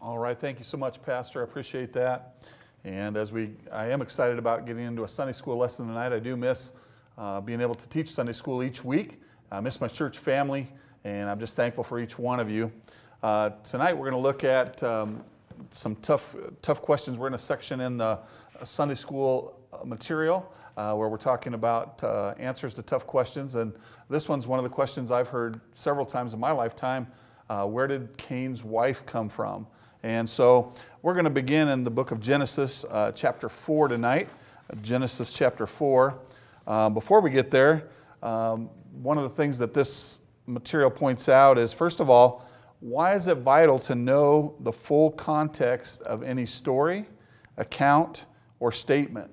All right, thank you so much, Pastor. I appreciate that. And as we, I am excited about getting into a Sunday school lesson tonight. I do miss uh, being able to teach Sunday school each week. I miss my church family, and I'm just thankful for each one of you. Uh, tonight we're going to look at um, some tough, tough questions. We're in a section in the Sunday school uh, material uh, where we're talking about uh, answers to tough questions. And this one's one of the questions I've heard several times in my lifetime. Uh, where did Cain's wife come from? And so we're going to begin in the book of Genesis, uh, chapter 4 tonight. Genesis chapter 4. Uh, before we get there, um, one of the things that this material points out is first of all, why is it vital to know the full context of any story, account, or statement?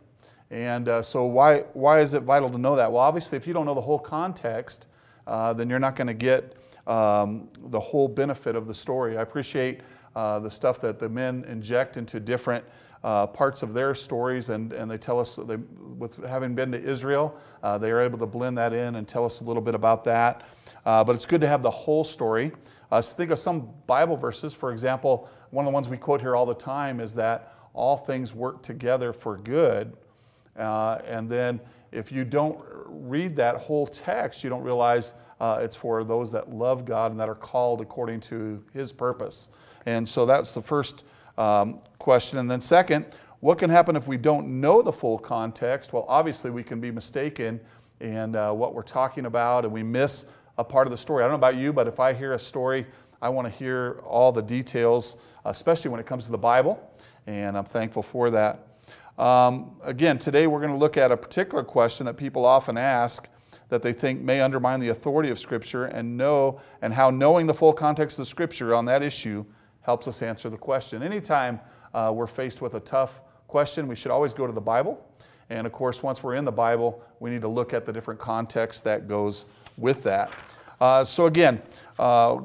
And uh, so, why, why is it vital to know that? Well, obviously, if you don't know the whole context, uh, then you're not going to get um, the whole benefit of the story. I appreciate uh, the stuff that the men inject into different uh, parts of their stories, and, and they tell us, they, with having been to Israel, uh, they are able to blend that in and tell us a little bit about that. Uh, but it's good to have the whole story. Uh, so think of some Bible verses. For example, one of the ones we quote here all the time is that all things work together for good. Uh, and then if you don't read that whole text, you don't realize it's for those that love God and that are called according to His purpose. And so that's the first um, question. And then, second, what can happen if we don't know the full context? Well, obviously, we can be mistaken in uh, what we're talking about and we miss a part of the story. I don't know about you, but if I hear a story, I want to hear all the details, especially when it comes to the Bible, and I'm thankful for that. Um, again, today we're going to look at a particular question that people often ask that they think may undermine the authority of Scripture and know and how knowing the full context of Scripture on that issue helps us answer the question. Anytime uh, we're faced with a tough question, we should always go to the Bible. And of course, once we're in the Bible, we need to look at the different context that goes with that. Uh, so again, uh,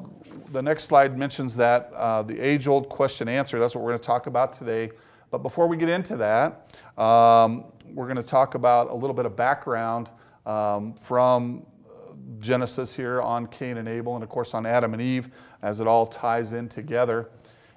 the next slide mentions that uh, the age-old question answer. That's what we're going to talk about today. But before we get into that, um, we're going to talk about a little bit of background um, from Genesis here on Cain and Abel, and of course on Adam and Eve, as it all ties in together.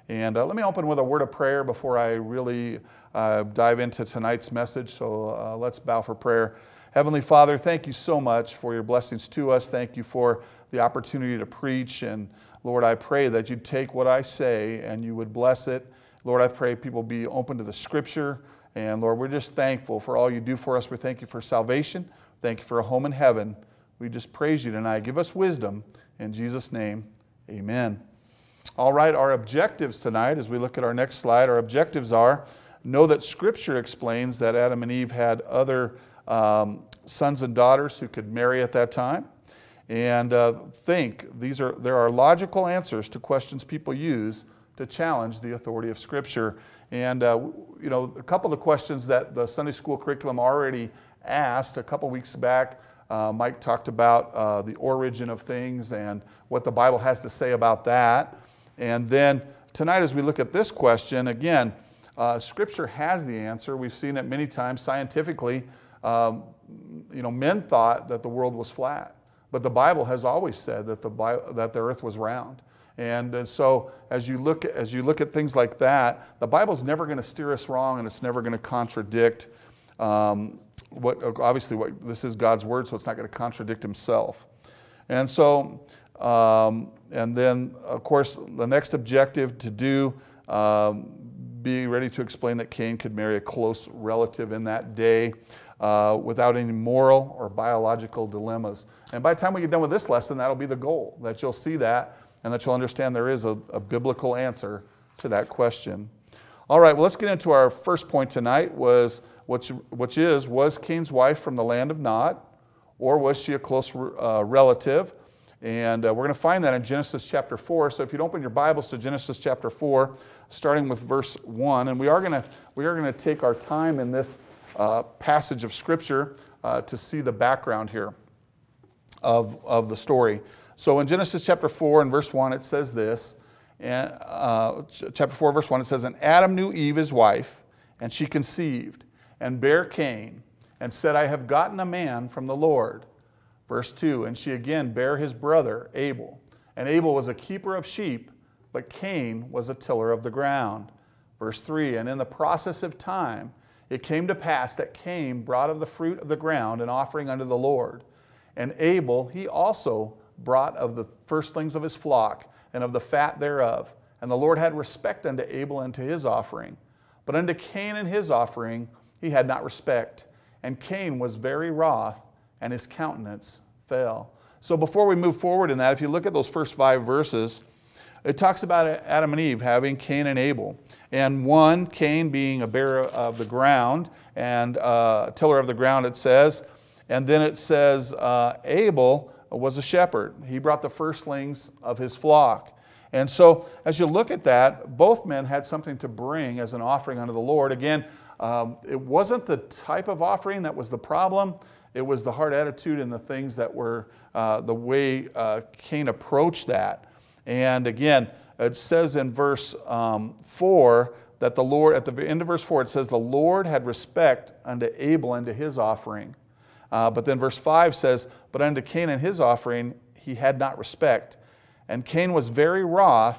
And uh, let me open with a word of prayer before I really uh, dive into tonight's message. So uh, let's bow for prayer. Heavenly Father, thank you so much for your blessings to us. Thank you for the opportunity to preach. And Lord, I pray that you'd take what I say and you would bless it. Lord, I pray people be open to the scripture. And Lord, we're just thankful for all you do for us. We thank you for salvation. Thank you for a home in heaven. We just praise you tonight. Give us wisdom. In Jesus' name, amen. All right, our objectives tonight, as we look at our next slide, our objectives are know that Scripture explains that Adam and Eve had other um, sons and daughters who could marry at that time. And uh, think these are, there are logical answers to questions people use to challenge the authority of Scripture. And, uh, you know, a couple of the questions that the Sunday school curriculum already asked a couple weeks back uh, Mike talked about uh, the origin of things and what the Bible has to say about that. And then tonight, as we look at this question, again, uh, Scripture has the answer. We've seen it many times scientifically. Um, you know, men thought that the world was flat, but the Bible has always said that the, that the earth was round. And so, as you look as you look at things like that, the Bible's never going to steer us wrong, and it's never going to contradict um, what obviously what this is God's word, so it's not going to contradict Himself. And so, um, and then of course, the next objective to do. Um, be ready to explain that Cain could marry a close relative in that day uh, without any moral or biological dilemmas. And by the time we get done with this lesson, that'll be the goal that you'll see that and that you'll understand there is a, a biblical answer to that question. All right, well, let's get into our first point tonight was which, which is, was Cain's wife from the land of Nod, or was she a close uh, relative? And uh, we're going to find that in Genesis chapter 4. So if you'd open your Bibles to Genesis chapter 4, starting with verse 1, and we are going to, we are going to take our time in this uh, passage of Scripture uh, to see the background here of, of the story. So in Genesis chapter 4 and verse 1, it says this. And, uh, chapter 4, verse 1, it says, And Adam knew Eve, his wife, and she conceived and bare Cain, and said, I have gotten a man from the Lord. Verse 2 And she again bare his brother Abel. And Abel was a keeper of sheep, but Cain was a tiller of the ground. Verse 3 And in the process of time, it came to pass that Cain brought of the fruit of the ground an offering unto the Lord. And Abel, he also brought of the firstlings of his flock and of the fat thereof. And the Lord had respect unto Abel and to his offering. But unto Cain and his offering he had not respect. And Cain was very wroth, and his countenance fell. So before we move forward in that, if you look at those first five verses, it talks about Adam and Eve having Cain and Abel. And one, Cain being a bearer of the ground and uh, tiller of the ground, it says. And then it says uh, Abel was a shepherd. He brought the firstlings of his flock. And so, as you look at that, both men had something to bring as an offering unto the Lord. Again, um, it wasn't the type of offering that was the problem, it was the heart attitude and the things that were uh, the way uh, Cain approached that. And again, it says in verse um, 4 that the Lord, at the end of verse 4, it says, The Lord had respect unto Abel and to his offering. Uh, but then verse 5 says, But unto Cain and his offering he had not respect. And Cain was very wroth,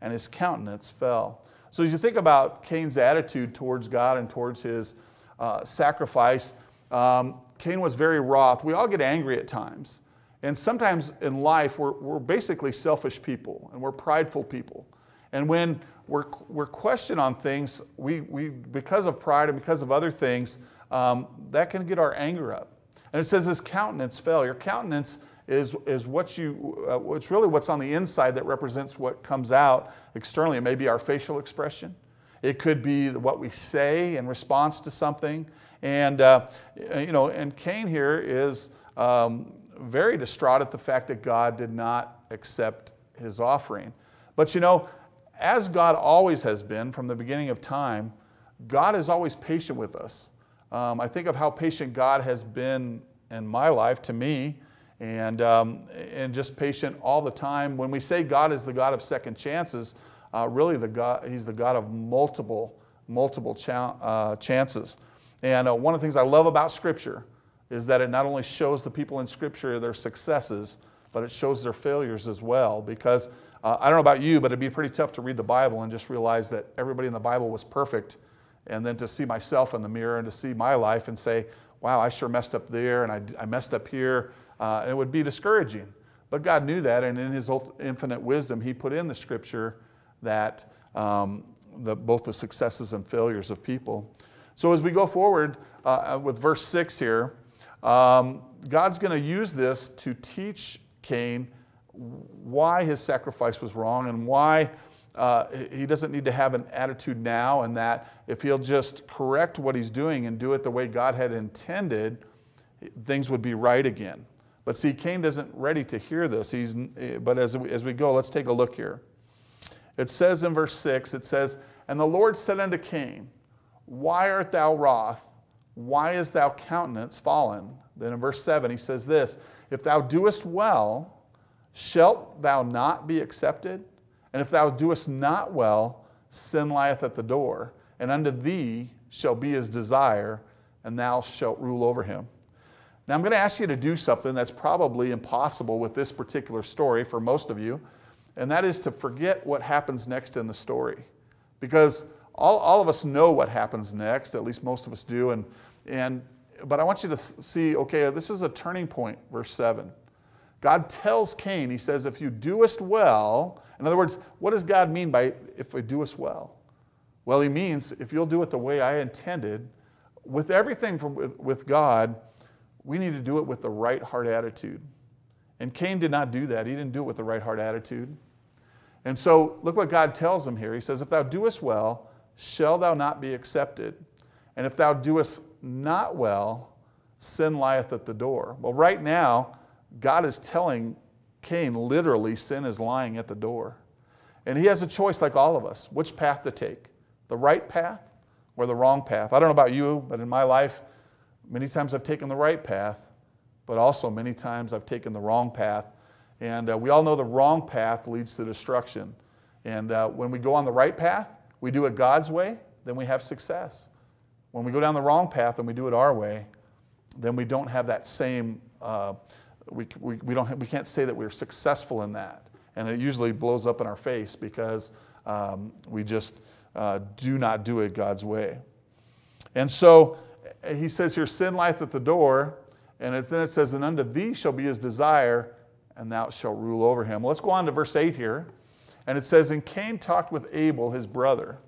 and his countenance fell. So as you think about Cain's attitude towards God and towards his uh, sacrifice, um, Cain was very wroth. We all get angry at times. And sometimes in life, we're, we're basically selfish people and we're prideful people. And when we're, we're questioned on things, we, we, because of pride and because of other things, um, that can get our anger up. And it says his countenance fell. Your countenance is, is what you, uh, it's really what's on the inside that represents what comes out externally. It may be our facial expression. It could be what we say in response to something. And, uh, you know, and Cain here is, um, very distraught at the fact that God did not accept his offering. But you know, as God always has been from the beginning of time, God is always patient with us. Um, I think of how patient God has been in my life to me, and, um, and just patient all the time. When we say God is the God of second chances, uh, really the God, He's the God of multiple, multiple cha- uh, chances. And uh, one of the things I love about Scripture is that it not only shows the people in Scripture their successes, but it shows their failures as well. Because uh, I don't know about you, but it'd be pretty tough to read the Bible and just realize that everybody in the Bible was perfect. And then to see myself in the mirror and to see my life and say, wow, I sure messed up there and I, I messed up here. Uh, it would be discouraging. But God knew that, and in His infinite wisdom, He put in the Scripture that um, the, both the successes and failures of people. So as we go forward uh, with verse 6 here, um, God's going to use this to teach Cain why his sacrifice was wrong and why uh, he doesn't need to have an attitude now, and that if he'll just correct what he's doing and do it the way God had intended, things would be right again. But see, Cain isn't ready to hear this. He's, but as we, as we go, let's take a look here. It says in verse 6, it says, And the Lord said unto Cain, Why art thou wroth? Why is thou countenance fallen? Then in verse 7, he says this If thou doest well, shalt thou not be accepted? And if thou doest not well, sin lieth at the door, and unto thee shall be his desire, and thou shalt rule over him. Now, I'm going to ask you to do something that's probably impossible with this particular story for most of you, and that is to forget what happens next in the story. Because all, all of us know what happens next, at least most of us do. And, and, but I want you to see okay, this is a turning point, verse 7. God tells Cain, He says, if you doest well, in other words, what does God mean by if we doest well? Well, He means if you'll do it the way I intended, with everything from, with, with God, we need to do it with the right heart attitude. And Cain did not do that. He didn't do it with the right heart attitude. And so look what God tells him here. He says, If thou doest well, shall thou not be accepted. And if thou doest not well, sin lieth at the door. Well, right now, God is telling Cain literally, sin is lying at the door. And he has a choice, like all of us, which path to take the right path or the wrong path. I don't know about you, but in my life, many times I've taken the right path, but also many times I've taken the wrong path. And uh, we all know the wrong path leads to destruction. And uh, when we go on the right path, we do it God's way, then we have success. When we go down the wrong path and we do it our way, then we don't have that same, uh, we, we, we, don't we can't say that we're successful in that. And it usually blows up in our face because um, we just uh, do not do it God's way. And so he says here, sin lieth at the door. And then it says, and unto thee shall be his desire, and thou shalt rule over him. Let's go on to verse 8 here. And it says, And Cain talked with Abel, his brother.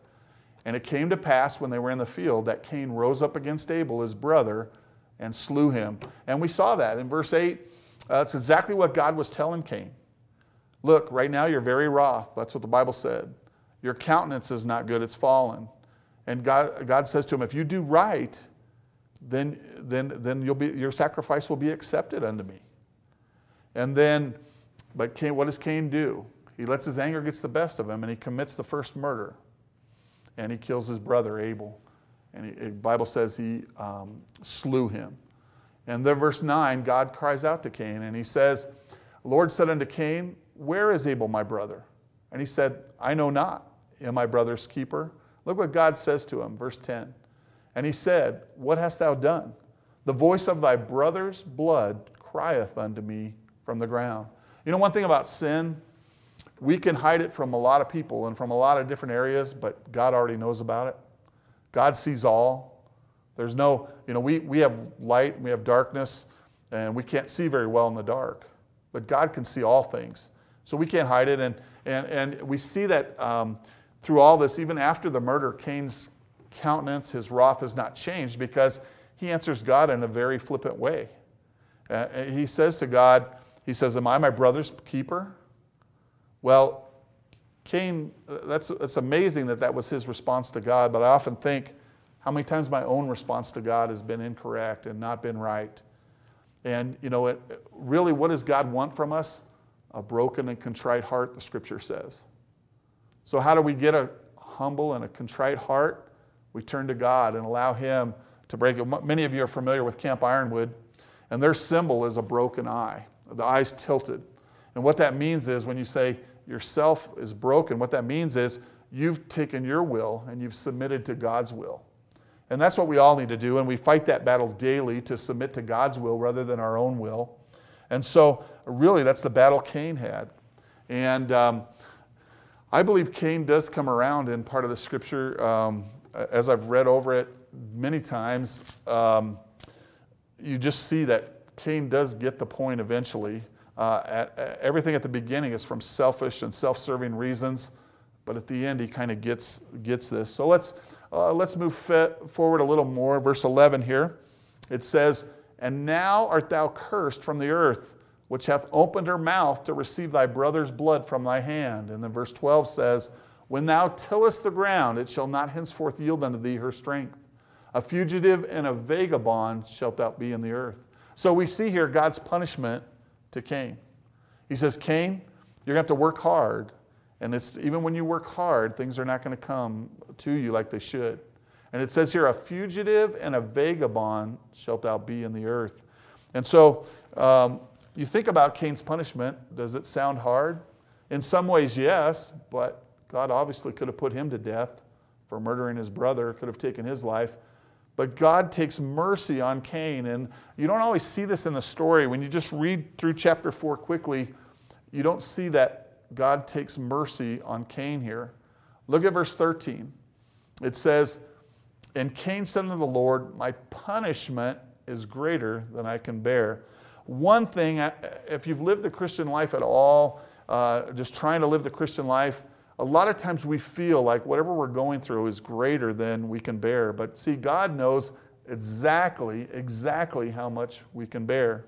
And it came to pass when they were in the field that Cain rose up against Abel, his brother, and slew him. And we saw that in verse 8. Uh, it's exactly what God was telling Cain. Look, right now you're very wroth. That's what the Bible said. Your countenance is not good, it's fallen. And God, God says to him, If you do right, then, then, then you'll be, your sacrifice will be accepted unto me. And then, but Cain, what does Cain do? He lets his anger gets the best of him and he commits the first murder. And he kills his brother Abel. And the Bible says he um, slew him. And then verse 9, God cries out to Cain and he says, Lord said unto Cain, Where is Abel my brother? And he said, I know not. Am I brother's keeper? Look what God says to him, verse 10. And he said, What hast thou done? The voice of thy brother's blood crieth unto me from the ground. You know, one thing about sin, we can hide it from a lot of people and from a lot of different areas, but God already knows about it. God sees all. There's no, you know, we, we have light, and we have darkness, and we can't see very well in the dark. But God can see all things. So we can't hide it. And, and, and we see that um, through all this, even after the murder, Cain's countenance, his wrath has not changed because he answers God in a very flippant way. Uh, he says to God, he says, Am I my brother's keeper? Well, Cain, that's, that's amazing that that was his response to God, but I often think how many times my own response to God has been incorrect and not been right. And, you know, it, really, what does God want from us? A broken and contrite heart, the scripture says. So, how do we get a humble and a contrite heart? We turn to God and allow Him to break it. Many of you are familiar with Camp Ironwood, and their symbol is a broken eye, the eye's tilted. And what that means is when you say yourself is broken, what that means is you've taken your will and you've submitted to God's will. And that's what we all need to do, and we fight that battle daily to submit to God's will rather than our own will. And so, really, that's the battle Cain had. And um, I believe Cain does come around in part of the scripture. Um, as I've read over it many times, um, you just see that Cain does get the point eventually. Uh, at, at, everything at the beginning is from selfish and self-serving reasons, but at the end he kind of gets gets this. So let's uh, let's move forward a little more. Verse 11 here, it says, "And now art thou cursed from the earth." which hath opened her mouth to receive thy brother's blood from thy hand. And then verse 12 says, When thou tillest the ground, it shall not henceforth yield unto thee her strength. A fugitive and a vagabond shalt thou be in the earth. So we see here God's punishment to Cain. He says, Cain, you're going to have to work hard. And it's even when you work hard, things are not going to come to you like they should. And it says here, a fugitive and a vagabond shalt thou be in the earth. And so um, you think about Cain's punishment. Does it sound hard? In some ways, yes, but God obviously could have put him to death for murdering his brother, could have taken his life. But God takes mercy on Cain. And you don't always see this in the story. When you just read through chapter 4 quickly, you don't see that God takes mercy on Cain here. Look at verse 13. It says, And Cain said unto the Lord, My punishment is greater than I can bear. One thing, if you've lived the Christian life at all, uh, just trying to live the Christian life, a lot of times we feel like whatever we're going through is greater than we can bear. But see, God knows exactly, exactly how much we can bear.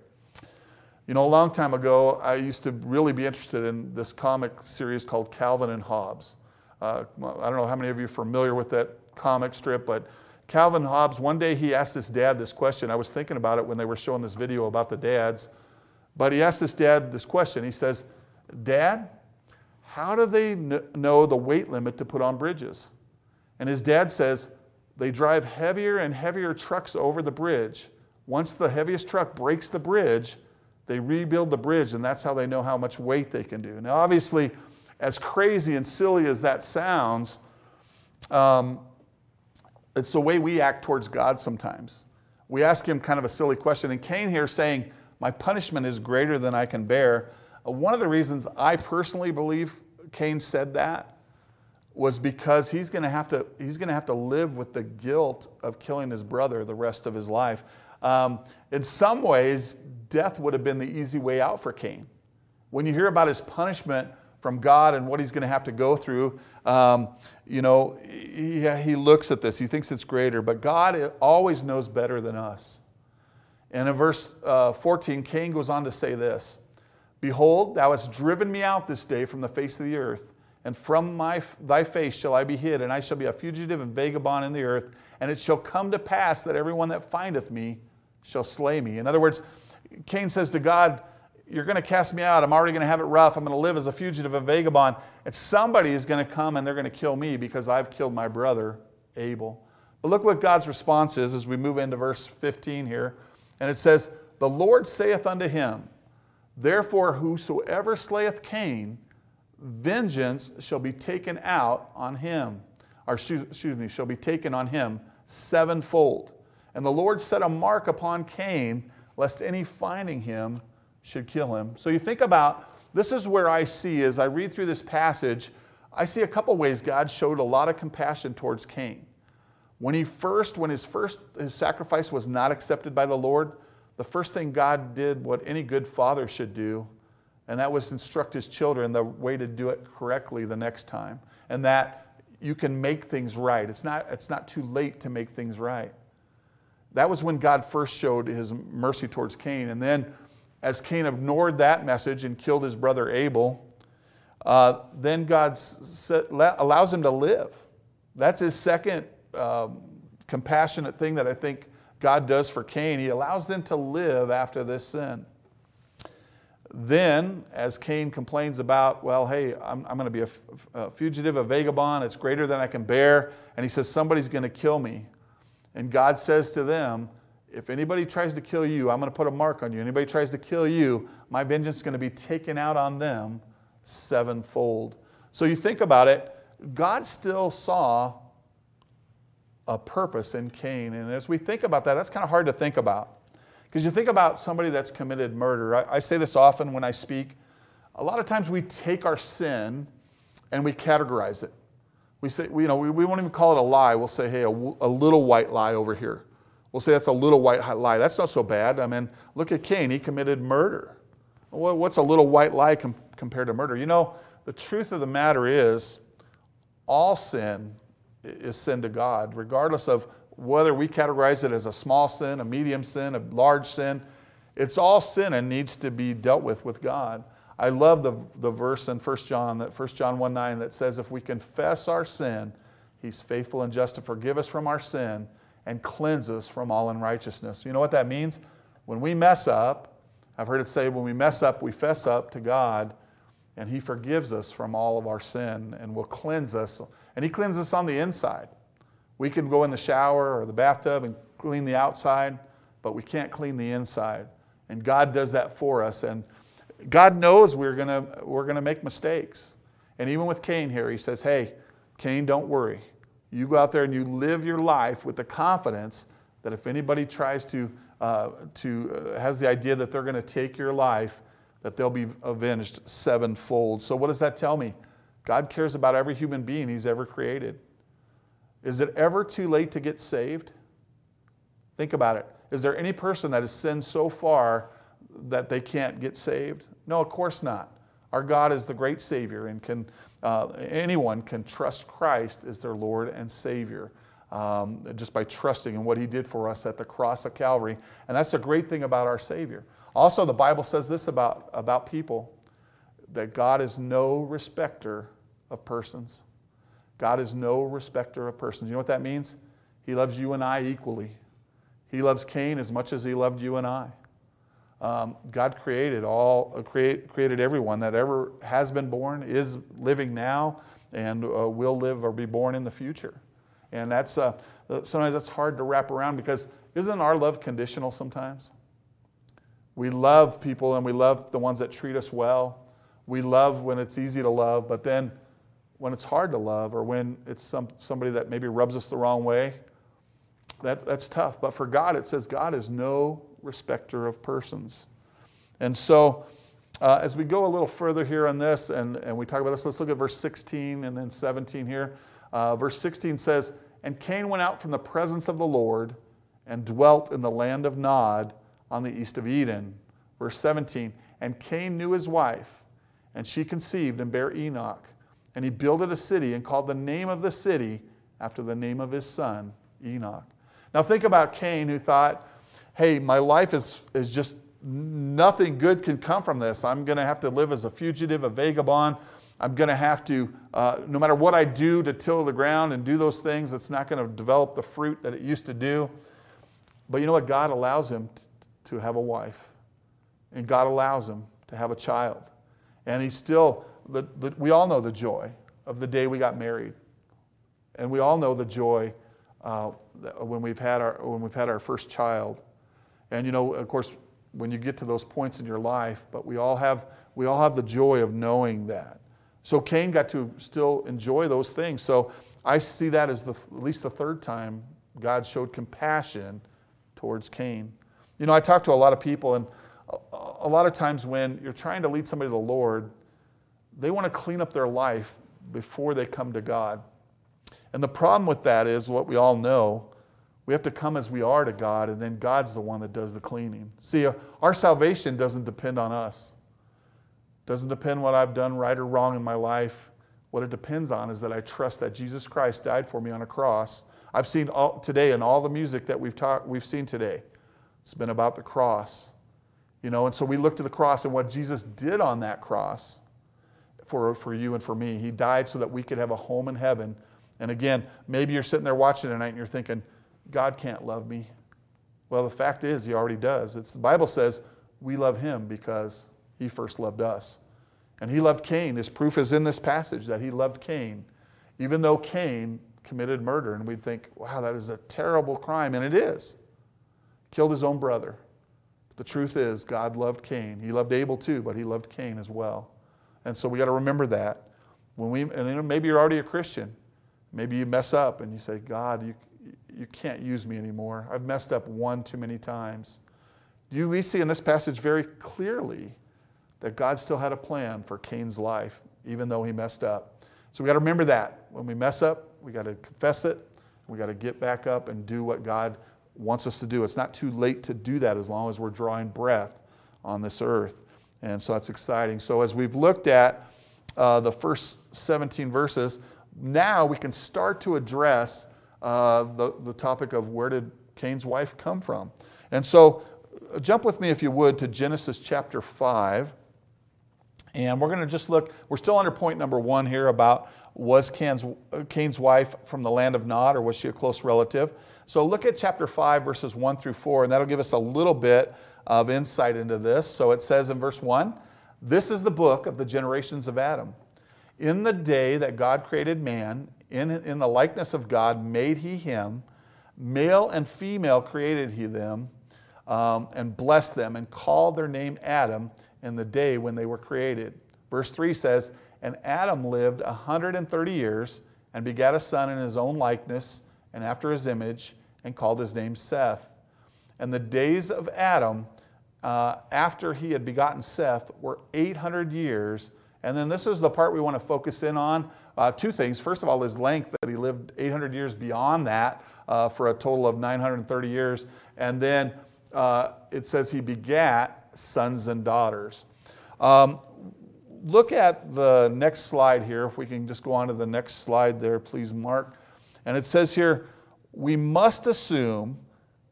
You know, a long time ago, I used to really be interested in this comic series called Calvin and Hobbes. Uh, I don't know how many of you are familiar with that comic strip, but Calvin Hobbes, one day he asked his dad this question. I was thinking about it when they were showing this video about the dads. But he asked his dad this question. He says, Dad, how do they know the weight limit to put on bridges? And his dad says, They drive heavier and heavier trucks over the bridge. Once the heaviest truck breaks the bridge, they rebuild the bridge, and that's how they know how much weight they can do. Now, obviously, as crazy and silly as that sounds, um, it's the way we act towards God sometimes. We ask him kind of a silly question. And Cain here saying, My punishment is greater than I can bear. Uh, one of the reasons I personally believe Cain said that was because he's going to have to he's going to have to live with the guilt of killing his brother the rest of his life. Um, in some ways, death would have been the easy way out for Cain. When you hear about his punishment from God and what he's going to have to go through, um, you know, he, he looks at this. He thinks it's greater, but God always knows better than us. And in verse uh, 14, Cain goes on to say this Behold, thou hast driven me out this day from the face of the earth, and from my, thy face shall I be hid, and I shall be a fugitive and vagabond in the earth. And it shall come to pass that everyone that findeth me shall slay me. In other words, Cain says to God, You're going to cast me out. I'm already going to have it rough. I'm going to live as a fugitive and vagabond. And somebody is going to come and they're going to kill me because I've killed my brother, Abel. But look what God's response is as we move into verse 15 here. And it says, The Lord saith unto him, Therefore, whosoever slayeth Cain, vengeance shall be taken out on him, or excuse me, shall be taken on him sevenfold. And the Lord set a mark upon Cain, lest any finding him should kill him. So you think about this is where I see as I read through this passage, I see a couple ways God showed a lot of compassion towards Cain. When he first, when his first his sacrifice was not accepted by the Lord, the first thing God did what any good father should do, and that was instruct his children the way to do it correctly the next time. And that you can make things right. It's not, it's not too late to make things right. That was when God first showed his mercy towards Cain. And then, as Cain ignored that message and killed his brother Abel, uh, then God set, allows him to live. That's his second um, compassionate thing that I think God does for Cain. He allows them to live after this sin. Then, as Cain complains about, well, hey, I'm, I'm going to be a, a fugitive, a vagabond, it's greater than I can bear, and he says, somebody's going to kill me. And God says to them, if anybody tries to kill you, I'm going to put a mark on you. Anybody tries to kill you, my vengeance is going to be taken out on them sevenfold. So you think about it, God still saw a purpose in Cain. And as we think about that, that's kind of hard to think about. Because you think about somebody that's committed murder. I, I, say this often when I speak. A lot of times we take our sin and we categorize it. We say, you know, we, we won't even call it a lie. We'll say, hey, a, a little white lie over here. We'll say that's a little white lie. That's not so bad. I mean, look at Cain. He committed murder. What's a little white lie com- compared to murder? You know, the truth of the matter is, all sin is sin to God, regardless of whether we categorize it as a small sin, a medium sin, a large sin. It's all sin and needs to be dealt with with God. I love the, the verse in 1 John, that 1 John 1 9, that says, If we confess our sin, he's faithful and just to forgive us from our sin and cleanse us from all unrighteousness. You know what that means? When we mess up, I've heard it say, when we mess up, we fess up to God and He forgives us from all of our sin and will cleanse us. And He cleanses us on the inside. We can go in the shower or the bathtub and clean the outside, but we can't clean the inside. And God does that for us. And God knows we're going we're going to make mistakes. And even with Cain here, He says, Hey, Cain, don't worry. You go out there and you live your life with the confidence that if anybody tries to, uh, to uh, has the idea that they're going to take your life, that they'll be avenged sevenfold. So, what does that tell me? God cares about every human being He's ever created. Is it ever too late to get saved? Think about it. Is there any person that has sinned so far that they can't get saved? No, of course not. Our God is the great Savior, and can uh, anyone can trust Christ as their Lord and Savior. Um, just by trusting in what he did for us at the cross of Calvary. And that's the great thing about our Savior. Also, the Bible says this about, about people that God is no respecter of persons. God is no respecter of persons. You know what that means? He loves you and I equally. He loves Cain as much as he loved you and I. Um, God created all, uh, create, created everyone that ever has been born, is living now, and uh, will live or be born in the future. And that's uh, sometimes that's hard to wrap around because isn't our love conditional sometimes? We love people and we love the ones that treat us well. We love when it's easy to love, but then when it's hard to love or when it's some, somebody that maybe rubs us the wrong way, that, that's tough. But for God, it says God is no respecter of persons. And so uh, as we go a little further here on this and, and we talk about this, let's look at verse 16 and then 17 here. Uh, verse 16 says, And Cain went out from the presence of the Lord and dwelt in the land of Nod on the east of Eden. Verse 17, And Cain knew his wife, and she conceived and bare Enoch. And he builded a city and called the name of the city after the name of his son, Enoch. Now think about Cain who thought, hey, my life is, is just nothing good can come from this. I'm going to have to live as a fugitive, a vagabond. I'm going to have to, uh, no matter what I do to till the ground and do those things, it's not going to develop the fruit that it used to do. But you know what? God allows him to have a wife, and God allows him to have a child. And he still, the, the, we all know the joy of the day we got married. And we all know the joy uh, when, we've had our, when we've had our first child. And you know, of course, when you get to those points in your life, but we all have, we all have the joy of knowing that. So Cain got to still enjoy those things. So I see that as the, at least the third time God showed compassion towards Cain. You know, I talk to a lot of people, and a, lot of times when you're trying to lead somebody to the Lord, they want to clean up their life before they come to God. And the problem with that is what we all know we have to come as we are to God, and then God's the one that does the cleaning. See, uh, our salvation doesn't depend on us. It Doesn't depend on what I've done right or wrong in my life. What it depends on is that I trust that Jesus Christ died for me on a cross. I've seen all, today in all the music that we've talked, we've seen today. It's been about the cross, you know. And so we look to the cross and what Jesus did on that cross for for you and for me. He died so that we could have a home in heaven. And again, maybe you're sitting there watching tonight and you're thinking, God can't love me. Well, the fact is, He already does. It's, the Bible says we love Him because He first loved us. And He loved Cain. His proof is in this passage that He loved Cain, even though Cain committed murder. And we'd think, wow, that is a terrible crime. And it is. Killed his own brother. But the truth is, God loved Cain. He loved Abel too, but He loved Cain as well. And so we got to remember that. When we, and maybe you're already a Christian. Maybe you mess up and you say, God, you, you can't use me anymore. I've messed up one too many times. You, we see in this passage very clearly that God still had a plan for Cain's life, even though he messed up. So we got to remember that. When we mess up, we got to confess it. We got to get back up and do what God wants us to do. It's not too late to do that as long as we're drawing breath on this earth. And so that's exciting. So as we've looked at uh, the first 17 verses, now we can start to address uh, the, the topic of where did Cain's wife come from. And so, uh, jump with me, if you would, to Genesis chapter 5. And we're going to just look, we're still under point number one here about was Cain's, uh, Cain's wife from the land of Nod or was she a close relative? So look at chapter 5, verses 1 through 4, and that'll give us a little bit of insight into this. So it says in verse 1 This is the book of the generations of Adam. In the day that God created man, in, in the likeness of God made he him, male and female created he them, um, and blessed them, and called their name Adam in the day when they were created. Verse 3 says, And Adam lived 130 years and begat a son in his own likeness and after his image, and called his name Seth. And the days of Adam, uh, after he had begotten Seth, were 800 years. And then this is the part we want to focus in on. Uh, two things. First of all, his length, that he lived 800 years beyond that uh, for a total of 930 years. And then uh, it says he begat sons and daughters. Um, look at the next slide here. If we can just go on to the next slide there, please, Mark. And it says here, we must assume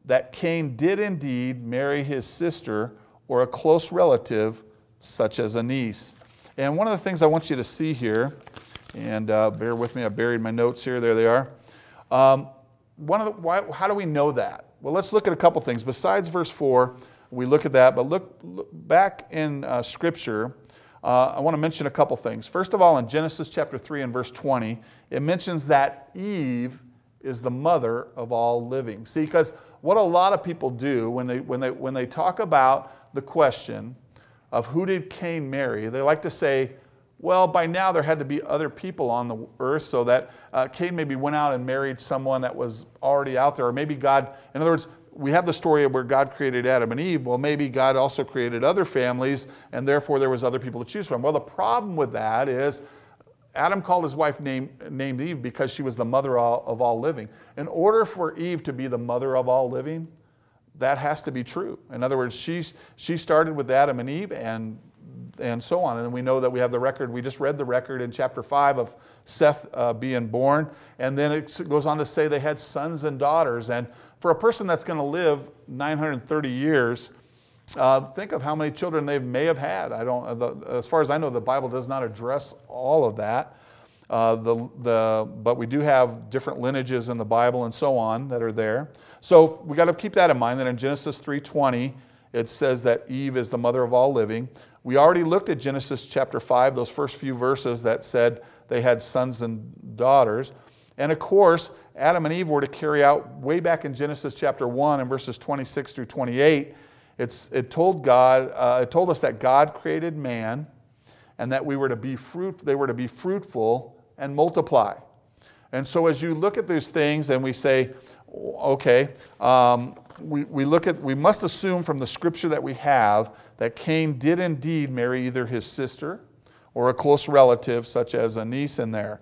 that Cain did indeed marry his sister or a close relative, such as a niece. And one of the things I want you to see here and uh, bear with me, I buried my notes here. There they are. Um, one of the, why, how do we know that? Well, let's look at a couple things. Besides verse 4, we look at that, but look, look back in uh, Scripture. Uh, I want to mention a couple things. First of all, in Genesis chapter 3 and verse 20, it mentions that Eve is the mother of all living. See, because what a lot of people do when they, when, they, when they talk about the question of who did Cain marry, they like to say, well, by now there had to be other people on the earth so that uh, Cain maybe went out and married someone that was already out there. Or maybe God, in other words, we have the story of where God created Adam and Eve. Well, maybe God also created other families, and therefore there was other people to choose from. Well, the problem with that is Adam called his wife name, named Eve because she was the mother of all living. In order for Eve to be the mother of all living, that has to be true. In other words, she, she started with Adam and Eve and, and so on. And we know that we have the record, we just read the record in chapter 5 of Seth uh, being born. And then it goes on to say they had sons and daughters. And for a person that's going to live 930 years, uh, think of how many children they may have had. I don't, the, as far as I know, the Bible does not address all of that. Uh, the, the, but we do have different lineages in the Bible and so on that are there. So we got to keep that in mind. That in Genesis 3:20, it says that Eve is the mother of all living. We already looked at Genesis chapter 5, those first few verses that said they had sons and daughters. And of course, Adam and Eve were to carry out way back in Genesis chapter 1 and verses 26 through 28 it's, it told God, uh, it told us that God created man and that we were to be fruit, they were to be fruitful and multiply. And so as you look at these things and we say, okay, um, we, we look at, we must assume from the scripture that we have that Cain did indeed marry either his sister or a close relative, such as a niece in there.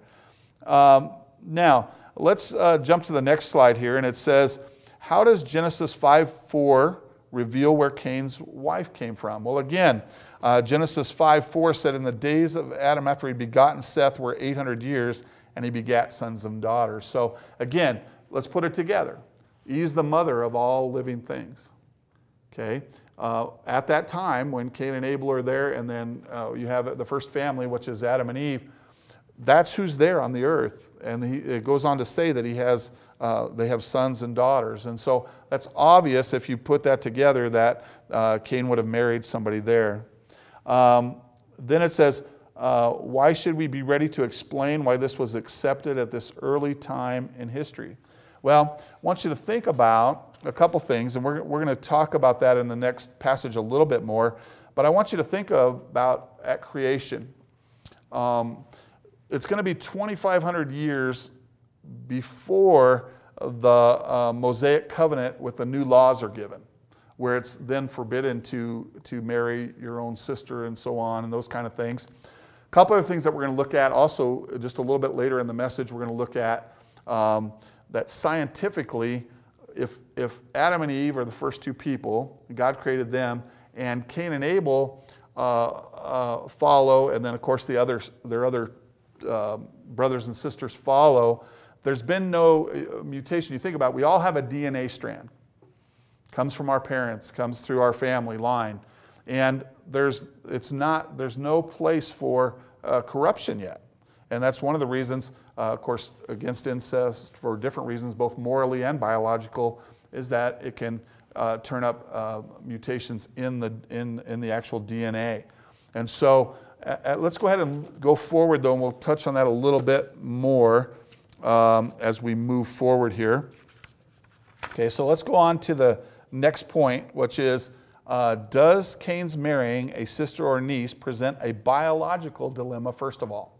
Um, now, let's uh, jump to the next slide here, and it says, How does Genesis 5 4 reveal where Cain's wife came from. Well, again, uh, Genesis 5 4 said, In the days of Adam after he'd begotten Seth were 800 years, and he begat sons and daughters. So, again, let's put it together. Eve's the mother of all living things. Okay? Uh, at that time, when Cain and Abel are there, and then uh, you have the first family, which is Adam and Eve, that's who's there on the earth. And he, it goes on to say that he has, uh, they have sons and daughters. And so that's obvious if you put that together that uh, Cain would have married somebody there. Um, then it says, uh, why should we be ready to explain why this was accepted at this early time in history? Well, I want you to think about a couple things, and we're, we're going to talk about that in the next passage a little bit more. But I want you to think of, about at creation. Um, it's going to be 2,500 years before the uh, Mosaic covenant with the new laws are given, where it's then forbidden to, to marry your own sister and so on and those kind of things. A couple of things that we're going to look at also just a little bit later in the message, we're going to look at um, that scientifically, if, if Adam and Eve are the first two people, God created them, and Cain and Abel uh, uh, follow, and then of course the other, their other uh, brothers and sisters follow, there's been no uh, mutation. You think about it, we all have a DNA strand. Comes from our parents, comes through our family line. And there's, it's not, there's no place for uh, corruption yet. And that's one of the reasons, uh, of course, against incest for different reasons, both morally and biological, is that it can uh, turn up uh, mutations in the, in, in the actual DNA. And so uh, let's go ahead and go forward, though, and we'll touch on that a little bit more um, as we move forward here. Okay, so let's go on to the next point, which is uh, Does Cain's marrying a sister or niece present a biological dilemma, first of all?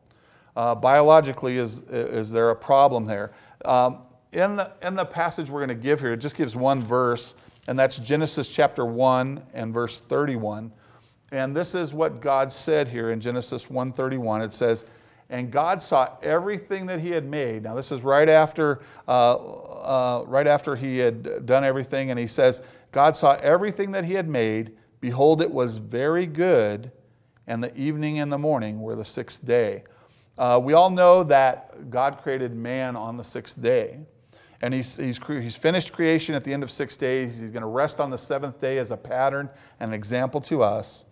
Uh, biologically, is, is there a problem there? Um, in, the, in the passage we're going to give here, it just gives one verse, and that's Genesis chapter 1 and verse 31. And this is what God said here in Genesis 1:31. It says, "And God saw everything that He had made." Now this is right after, uh, uh, right after He had done everything, and He says, "God saw everything that He had made. Behold, it was very good." And the evening and the morning were the sixth day. Uh, we all know that God created man on the sixth day. And he's, he's, he's finished creation at the end of six days. He's going to rest on the seventh day as a pattern and an example to us.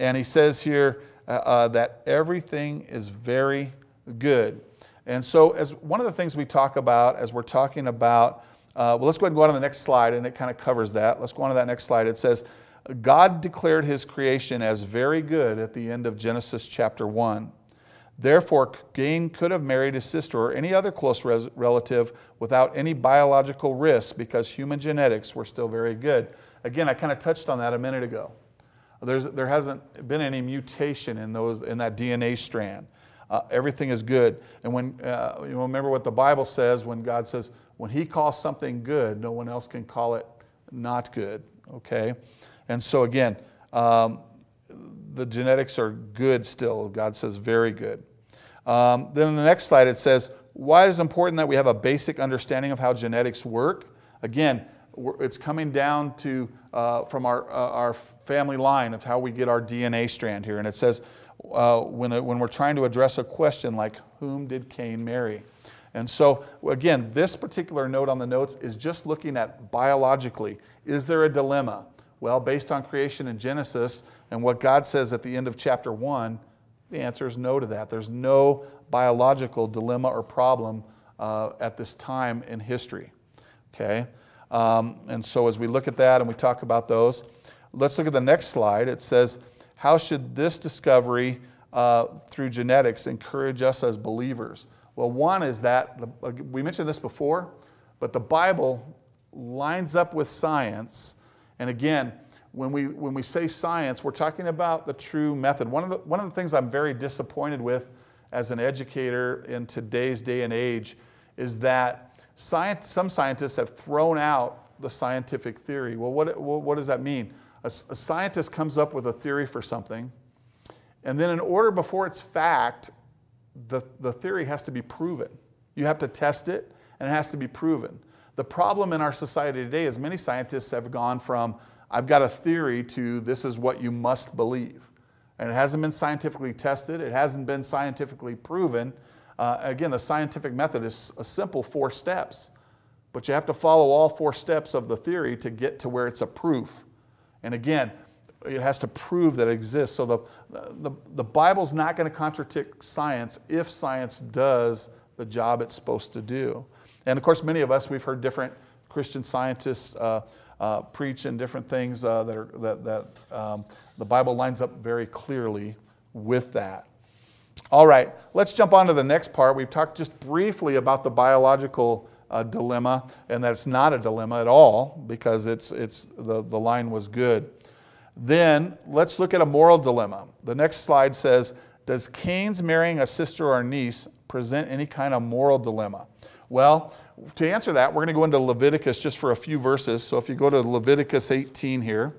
And he says here uh, uh, that everything is very good. And so, as one of the things we talk about as we're talking about, uh, well, let's go ahead and go on to the next slide, and it kind of covers that. Let's go on to that next slide. It says, God declared his creation as very good at the end of Genesis chapter 1. Therefore, Cain could have married his sister or any other close res- relative without any biological risk because human genetics were still very good. Again, I kind of touched on that a minute ago. There's, there hasn't been any mutation in, those, in that DNA strand. Uh, everything is good. And when, uh, you remember what the Bible says when God says, when He calls something good, no one else can call it not good. Okay? And so, again, um, the genetics are good still. God says very good. Um, then in the next slide, it says, why is it important that we have a basic understanding of how genetics work? Again, it's coming down to uh, from our, uh, our family line of how we get our DNA strand here. And it says, uh, when, when we're trying to address a question like, whom did Cain marry? And so, again, this particular note on the notes is just looking at biologically. Is there a dilemma? Well, based on creation in Genesis and what God says at the end of chapter 1, the answer is no to that. There's no biological dilemma or problem uh, at this time in history. Okay? Um, and so, as we look at that and we talk about those, let's look at the next slide. It says, How should this discovery uh, through genetics encourage us as believers? Well, one is that, we mentioned this before, but the Bible lines up with science. And again, when we, when we say science, we're talking about the true method. One of the, one of the things I'm very disappointed with as an educator in today's day and age is that science, some scientists have thrown out the scientific theory. Well, what, what does that mean? A, a scientist comes up with a theory for something, and then in order before it's fact, the, the theory has to be proven. You have to test it, and it has to be proven. The problem in our society today is many scientists have gone from, I've got a theory, to this is what you must believe. And it hasn't been scientifically tested, it hasn't been scientifically proven. Uh, again, the scientific method is a simple four steps, but you have to follow all four steps of the theory to get to where it's a proof. And again, it has to prove that it exists. So the, the, the Bible's not going to contradict science if science does the job it's supposed to do. And of course, many of us, we've heard different Christian scientists uh, uh, preach and different things uh, that, are, that, that um, the Bible lines up very clearly with that. All right, let's jump on to the next part. We've talked just briefly about the biological uh, dilemma, and that it's not a dilemma at all because it's, it's, the, the line was good. Then let's look at a moral dilemma. The next slide says Does Cain's marrying a sister or a niece present any kind of moral dilemma? Well, to answer that, we're going to go into Leviticus just for a few verses. So if you go to Leviticus 18 here,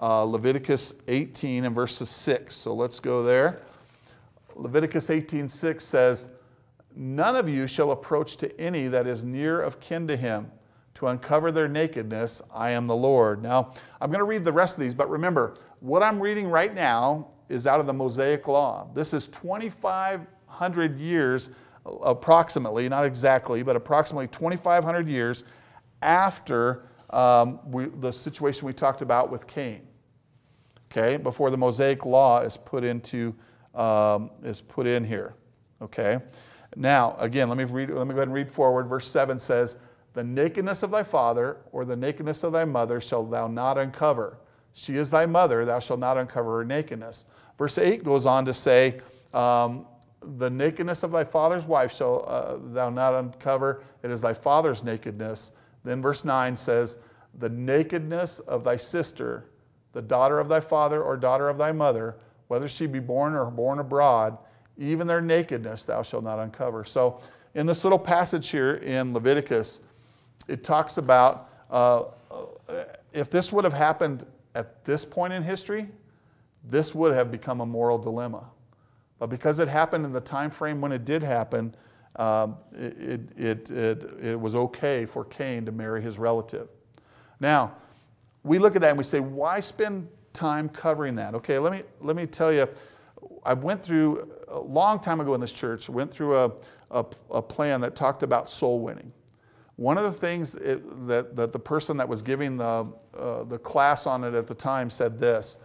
uh, Leviticus 18 and verses 6. So let's go there. Leviticus 18:6 says, None of you shall approach to any that is near of kin to him to uncover their nakedness. I am the Lord. Now, I'm going to read the rest of these, but remember, what I'm reading right now is out of the Mosaic Law. This is 2,500 years, approximately, not exactly, but approximately 2,500 years after um, we, the situation we talked about with Cain. Okay, before the Mosaic Law is put into um, is put in here. Okay. Now, again, let me read. Let me go ahead and read forward. Verse seven says, the nakedness of thy father or the nakedness of thy mother shalt thou not uncover. She is thy mother, thou shalt not uncover her nakedness. Verse 8 goes on to say, um, The nakedness of thy father's wife shall uh, thou not uncover, it is thy father's nakedness. Then verse 9 says, The nakedness of thy sister, the daughter of thy father or daughter of thy mother, whether she be born or born abroad, even their nakedness thou shalt not uncover. So, in this little passage here in Leviticus, it talks about uh, if this would have happened at this point in history, this would have become a moral dilemma. But because it happened in the time frame when it did happen, um, it, it, it, it, was okay for Cain to marry his relative. Now, we look at that and we say, why spend time covering that? Okay, let me, let me tell you, I went through a long time ago in this church, went through a, a, a plan that talked about soul winning. One of the things it, that, that the person that was giving the, uh, the class on it at the time said this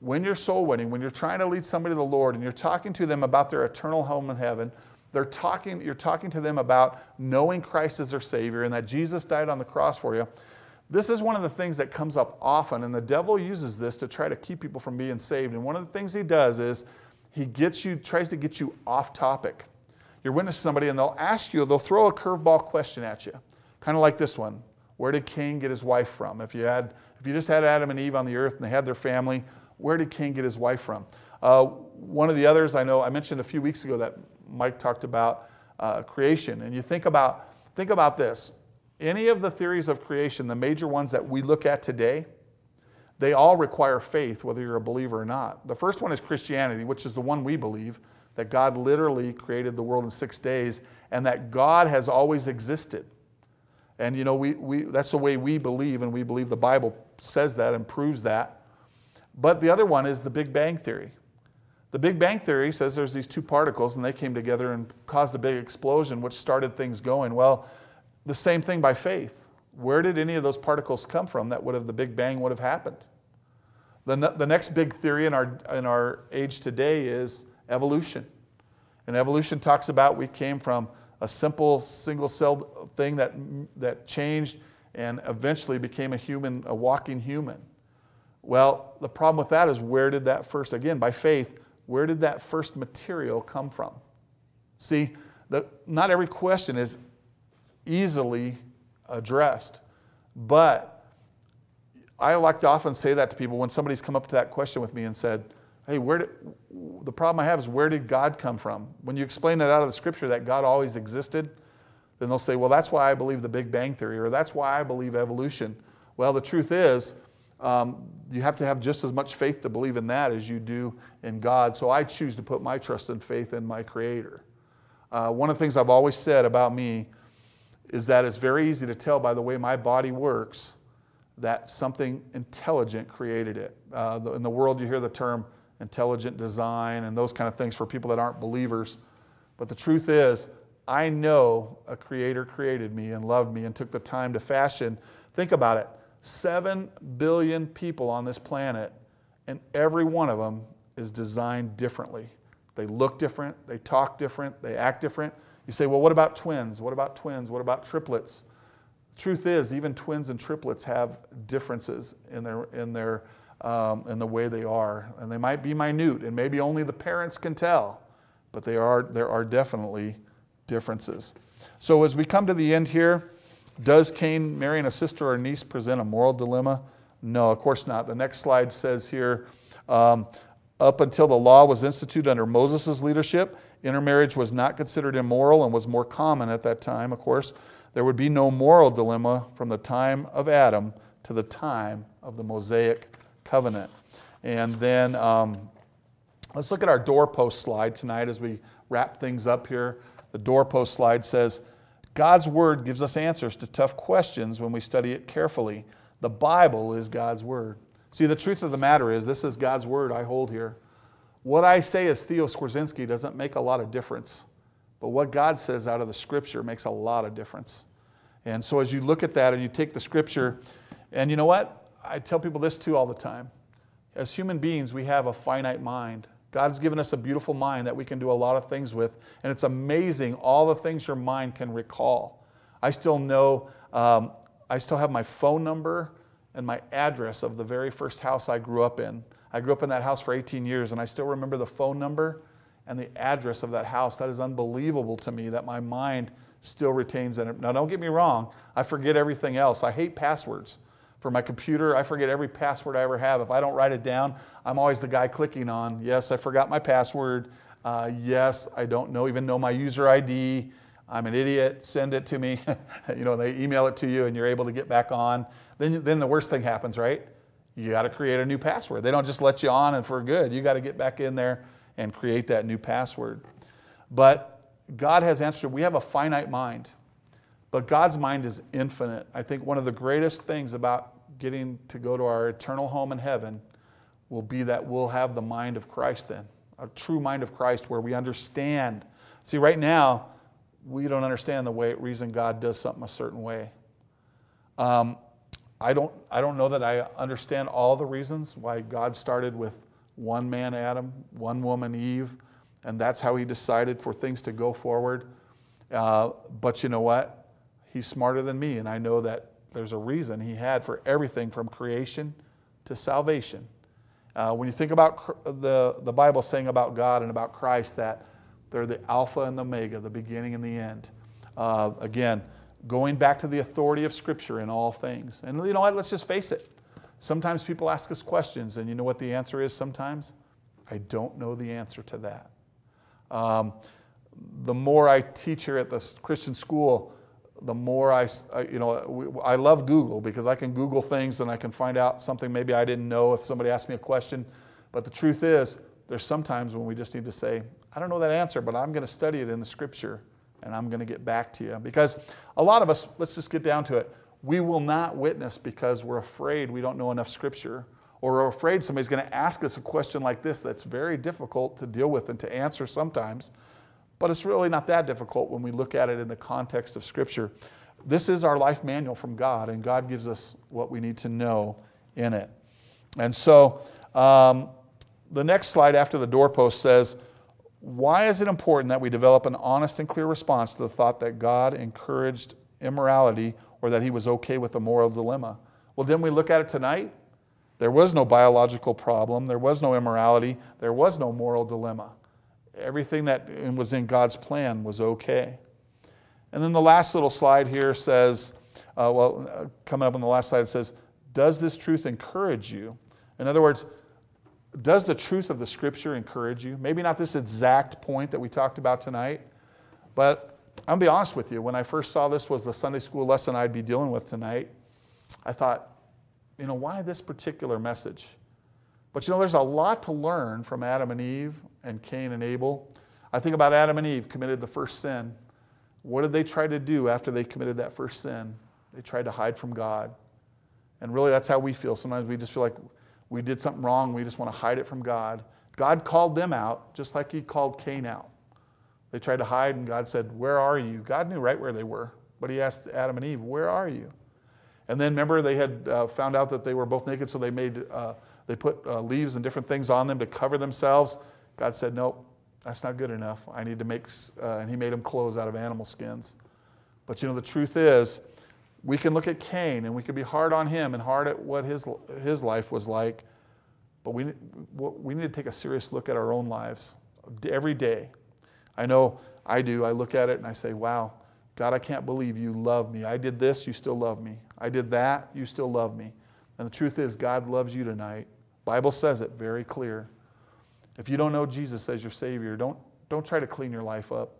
when you're soul winning, when you're trying to lead somebody to the Lord and you're talking to them about their eternal home in heaven, they're talking, you're talking to them about knowing Christ as their Savior and that Jesus died on the cross for you. This is one of the things that comes up often, and the devil uses this to try to keep people from being saved. And one of the things he does is he gets you, tries to get you off topic. You're witnessing somebody, and they'll ask you, they'll throw a curveball question at you. Kind of like this one. Where did Cain get his wife from? If you, had, if you just had Adam and Eve on the earth and they had their family, where did Cain get his wife from? Uh, one of the others I know, I mentioned a few weeks ago that Mike talked about uh, creation. And you think about, think about this. any of the theories of creation, the major ones that we look at today, they all require faith, whether you're a believer or not. The first one is Christianity, which is the one we believe that God literally created the world in six days and that God has always existed. And you know, we, we, that's the way we believe, and we believe the Bible says that and proves that. But the other one is the Big Bang Theory. The Big Bang Theory says there's these two particles and they came together and caused a big explosion, which started things going. Well, the same thing by faith. Where did any of those particles come from that would have the Big Bang would have happened? The, the next big theory in our, in our age today is evolution. And evolution talks about we came from a simple single celled thing that, that changed and eventually became a human, a walking human. Well, the problem with that is where did that first, again, by faith, where did that first material come from? See, the, not every question is easily addressed, but I like to often say that to people when somebody's come up to that question with me and said, hey, where did, the problem I have is where did God come from? When you explain that out of the scripture that God always existed, then they'll say, well, that's why I believe the Big Bang Theory, or that's why I believe evolution. Well, the truth is, um, you have to have just as much faith to believe in that as you do in God. So I choose to put my trust and faith in my Creator. Uh, one of the things I've always said about me is that it's very easy to tell by the way my body works that something intelligent created it. Uh, in the world, you hear the term intelligent design and those kind of things for people that aren't believers. But the truth is, I know a creator created me and loved me and took the time to fashion. Think about it 7 billion people on this planet, and every one of them is designed differently. They look different, they talk different, they act different. You say, well, what about twins? What about twins? What about triplets? Truth is, even twins and triplets have differences in their, in their um, in the way they are. And they might be minute, and maybe only the parents can tell, but they are, there are definitely differences. So as we come to the end here, does Cain marrying a sister or niece present a moral dilemma? No, of course not. The next slide says here um, up until the law was instituted under Moses' leadership, intermarriage was not considered immoral and was more common at that time, of course. There would be no moral dilemma from the time of Adam to the time of the Mosaic covenant. And then um, let's look at our doorpost slide tonight as we wrap things up here. The doorpost slide says, God's word gives us answers to tough questions when we study it carefully. The Bible is God's word. See, the truth of the matter is, this is God's word I hold here. What I say as Theo Skwarczynski doesn't make a lot of difference, but what God says out of the scripture makes a lot of difference. And so as you look at that and you take the scripture, and you know what? I tell people this too all the time. As human beings, we have a finite mind. God's given us a beautiful mind that we can do a lot of things with, and it's amazing all the things your mind can recall. I still know, um, I still have my phone number and my address of the very first house I grew up in. I grew up in that house for 18 years, and I still remember the phone number and the address of that house. That is unbelievable to me that my mind still retains that. Now, don't get me wrong, I forget everything else. I hate passwords for my computer. I forget every password I ever have. If I don't write it down, I'm always the guy clicking on, yes, I forgot my password. Uh, yes, I don't know even know my user ID. I'm an idiot. Send it to me. you know, they email it to you and you're able to get back on. Then, then the worst thing happens, right? You got to create a new password. They don't just let you on and for good. You got to get back in there and create that new password. But God has answered. We have a finite mind. But God's mind is infinite. I think one of the greatest things about getting to go to our eternal home in heaven will be that we'll have the mind of Christ then, a true mind of Christ where we understand. See, right now, we don't understand the way, reason God does something a certain way. Um, I, don't, I don't know that I understand all the reasons why God started with one man, Adam, one woman, Eve, and that's how he decided for things to go forward. Uh, but you know what? He's smarter than me, and I know that there's a reason he had for everything from creation to salvation. Uh, when you think about the, the Bible saying about God and about Christ that they're the Alpha and the Omega, the beginning and the end. Uh, again, going back to the authority of Scripture in all things. And you know what? Let's just face it. Sometimes people ask us questions, and you know what the answer is sometimes? I don't know the answer to that. Um, the more I teach here at the Christian school, the more I, you know, I love Google because I can Google things and I can find out something maybe I didn't know if somebody asked me a question. But the truth is, there's sometimes when we just need to say, I don't know that answer, but I'm going to study it in the scripture and I'm going to get back to you. Because a lot of us, let's just get down to it, we will not witness because we're afraid we don't know enough scripture or we're afraid somebody's going to ask us a question like this that's very difficult to deal with and to answer sometimes. But it's really not that difficult when we look at it in the context of Scripture. This is our life manual from God, and God gives us what we need to know in it. And so, um, the next slide after the doorpost says, Why is it important that we develop an honest and clear response to the thought that God encouraged immorality or that he was okay with the moral dilemma? Well, didn't we look at it tonight? There was no biological problem, there was no immorality, there was no moral dilemma everything that was in God's plan was okay. And then the last little slide here says, uh, well, uh, coming up on the last slide, it says, Does this truth encourage you? In other words, does the truth of the scripture encourage you? Maybe not this exact point that we talked about tonight, but I'm gonna be honest with you. When I first saw this was the Sunday school lesson I'd be dealing with tonight, I thought, you know, why this particular message? But you know, there's a lot to learn from Adam and Eve and Cain and Abel. I think about Adam and Eve committed the first sin. What did they try to do after they committed that first sin? They tried to hide from God. And really, that's how we feel. Sometimes we just feel like we did something wrong. We just want to hide it from God. God called them out just like He called Cain out. They tried to hide, and God said, Where are you? God knew right where they were. But He asked Adam and Eve, Where are you? And then remember, they had uh, found out that they were both naked, so they made. Uh, they put uh, leaves and different things on them to cover themselves. God said, Nope, that's not good enough. I need to make, uh, and He made them clothes out of animal skins. But you know, the truth is, we can look at Cain and we can be hard on him and hard at what his, his life was like. But we, we need to take a serious look at our own lives every day. I know I do. I look at it and I say, wow, God, I can't believe you love me. I did this, you still love me. I did that, you still love me. And the truth is, God loves you tonight. Bible says it very clear. If you don't know Jesus as your Savior, don't, don't try to clean your life up.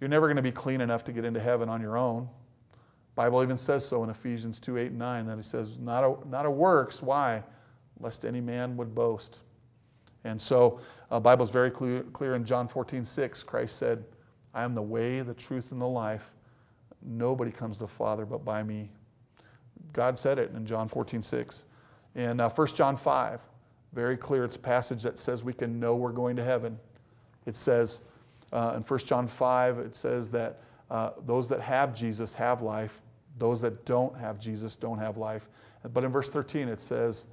You're never going to be clean enough to get into heaven on your own. Bible even says so in Ephesians 2 8 and 9 that he says, not a, not a works. Why? Lest any man would boast. And so, uh, Bible is very clear, clear in John 14 6. Christ said, I am the way, the truth, and the life. Nobody comes to the Father but by me. God said it in John 14 6. In uh, 1 John 5, very clear. It's a passage that says we can know we're going to heaven. It says uh, in 1 John 5, it says that uh, those that have Jesus have life, those that don't have Jesus don't have life. But in verse 13, it says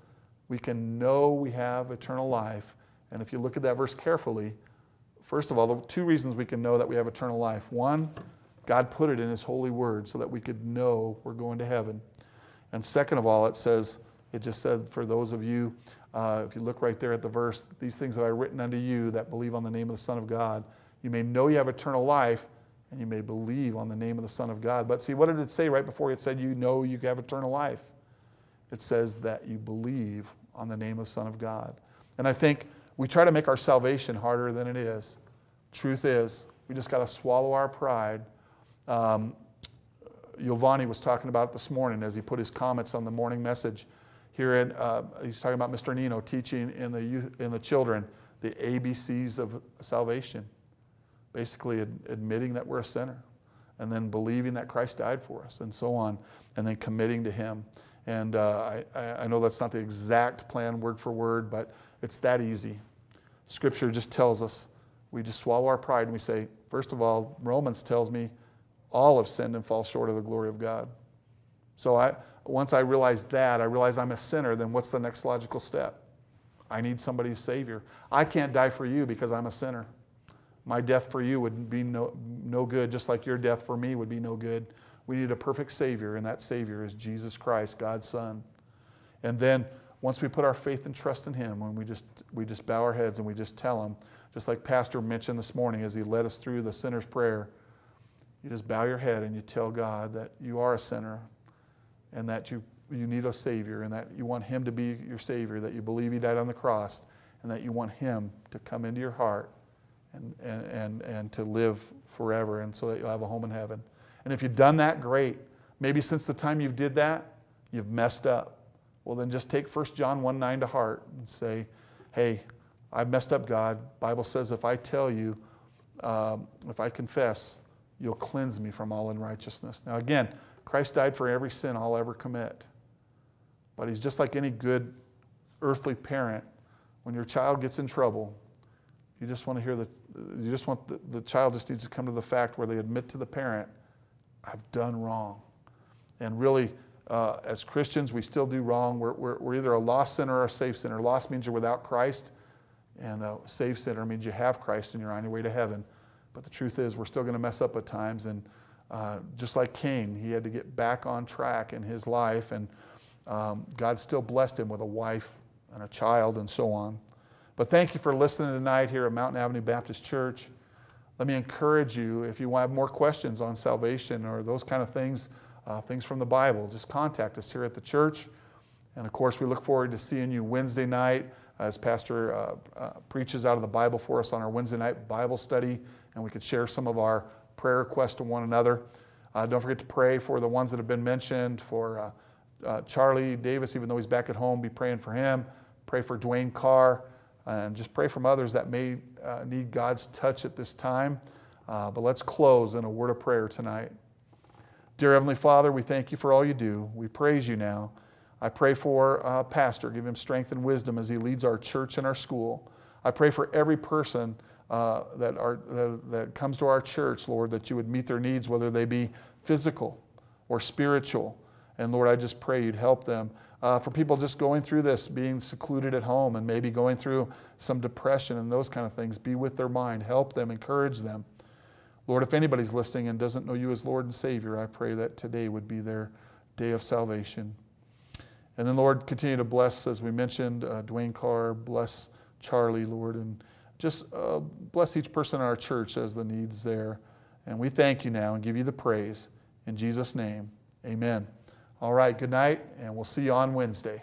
we can know we have eternal life. And if you look at that verse carefully, first of all, the two reasons we can know that we have eternal life. One, God put it in His holy word so that we could know we're going to heaven. And second of all, it says, it just said, for those of you uh, if you look right there at the verse, these things have I written unto you that believe on the name of the Son of God. You may know you have eternal life, and you may believe on the name of the Son of God. But see, what did it say right before it said you know you have eternal life? It says that you believe on the name of the Son of God. And I think we try to make our salvation harder than it is. Truth is, we just got to swallow our pride. Um, Giovanni was talking about it this morning as he put his comments on the morning message here in, uh, he's talking about Mr. Nino teaching in the, youth, in the children the ABCs of salvation. Basically, ad- admitting that we're a sinner, and then believing that Christ died for us, and so on, and then committing to Him. And uh, I, I know that's not the exact plan word for word, but it's that easy. Scripture just tells us we just swallow our pride and we say, first of all, Romans tells me all have sinned and fall short of the glory of God. So I, once I realize that, I realize I'm a sinner, then what's the next logical step? I need somebody's Savior. I can't die for you because I'm a sinner. My death for you would be no, no good, just like your death for me would be no good. We need a perfect Savior, and that Savior is Jesus Christ, God's Son. And then once we put our faith and trust in Him, when we just, we just bow our heads and we just tell Him, just like Pastor mentioned this morning as he led us through the sinner's prayer, you just bow your head and you tell God that you are a sinner, and that you, you need a Savior and that you want Him to be your Savior, that you believe He died on the cross, and that you want Him to come into your heart and, and, and, and to live forever, and so that you'll have a home in heaven. And if you've done that, great. Maybe since the time you did that, you've messed up. Well, then just take 1 John 1 9 to heart and say, hey, I've messed up, God. Bible says if I tell you, um, if I confess, you'll cleanse me from all unrighteousness. Now, again, Christ died for every sin I'll ever commit. But he's just like any good earthly parent. When your child gets in trouble, you just want to hear the, you just want the, the child just needs to come to the fact where they admit to the parent, I've done wrong. And really, uh, as Christians, we still do wrong. We're, we're, we're, either a lost sinner or a saved sinner. Lost means you're without Christ, and a saved sinner means you have Christ and you're on your way to heaven. But the truth is, we're still going to mess up at times. And uh, just like Cain, he had to get back on track in his life. And um, God still blessed him with a wife and a child and so on. But thank you for listening tonight here at Mountain Avenue Baptist Church. Let me encourage you if you have more questions on salvation or those kind of things, uh, things from the Bible, just contact us here at the church. And of course, we look forward to seeing you Wednesday night as Pastor uh, uh, preaches out of the Bible for us on our Wednesday night Bible study, and we could share some of our prayer requests to one another. Uh, don't forget to pray for the ones that have been mentioned, for uh, uh, Charlie Davis, even though he's back at home, be praying for him. Pray for Dwayne Carr, and just pray from others that may uh, need God's touch at this time. Uh, but let's close in a word of prayer tonight. Dear Heavenly Father, we thank you for all you do. We praise you now. I pray for uh, Pastor, give him strength and wisdom as he leads our church and our school. I pray for every person uh, that, are, that, that comes to our church, Lord, that you would meet their needs, whether they be physical or spiritual. And Lord, I just pray you'd help them. Uh, for people just going through this, being secluded at home and maybe going through some depression and those kind of things, be with their mind, help them, encourage them. Lord, if anybody's listening and doesn't know you as Lord and Savior, I pray that today would be their day of salvation. And then, Lord, continue to bless, as we mentioned, uh, Dwayne Carr, bless Charlie, Lord, and just uh, bless each person in our church as the needs there. And we thank you now and give you the praise. In Jesus' name, amen. All right, good night, and we'll see you on Wednesday.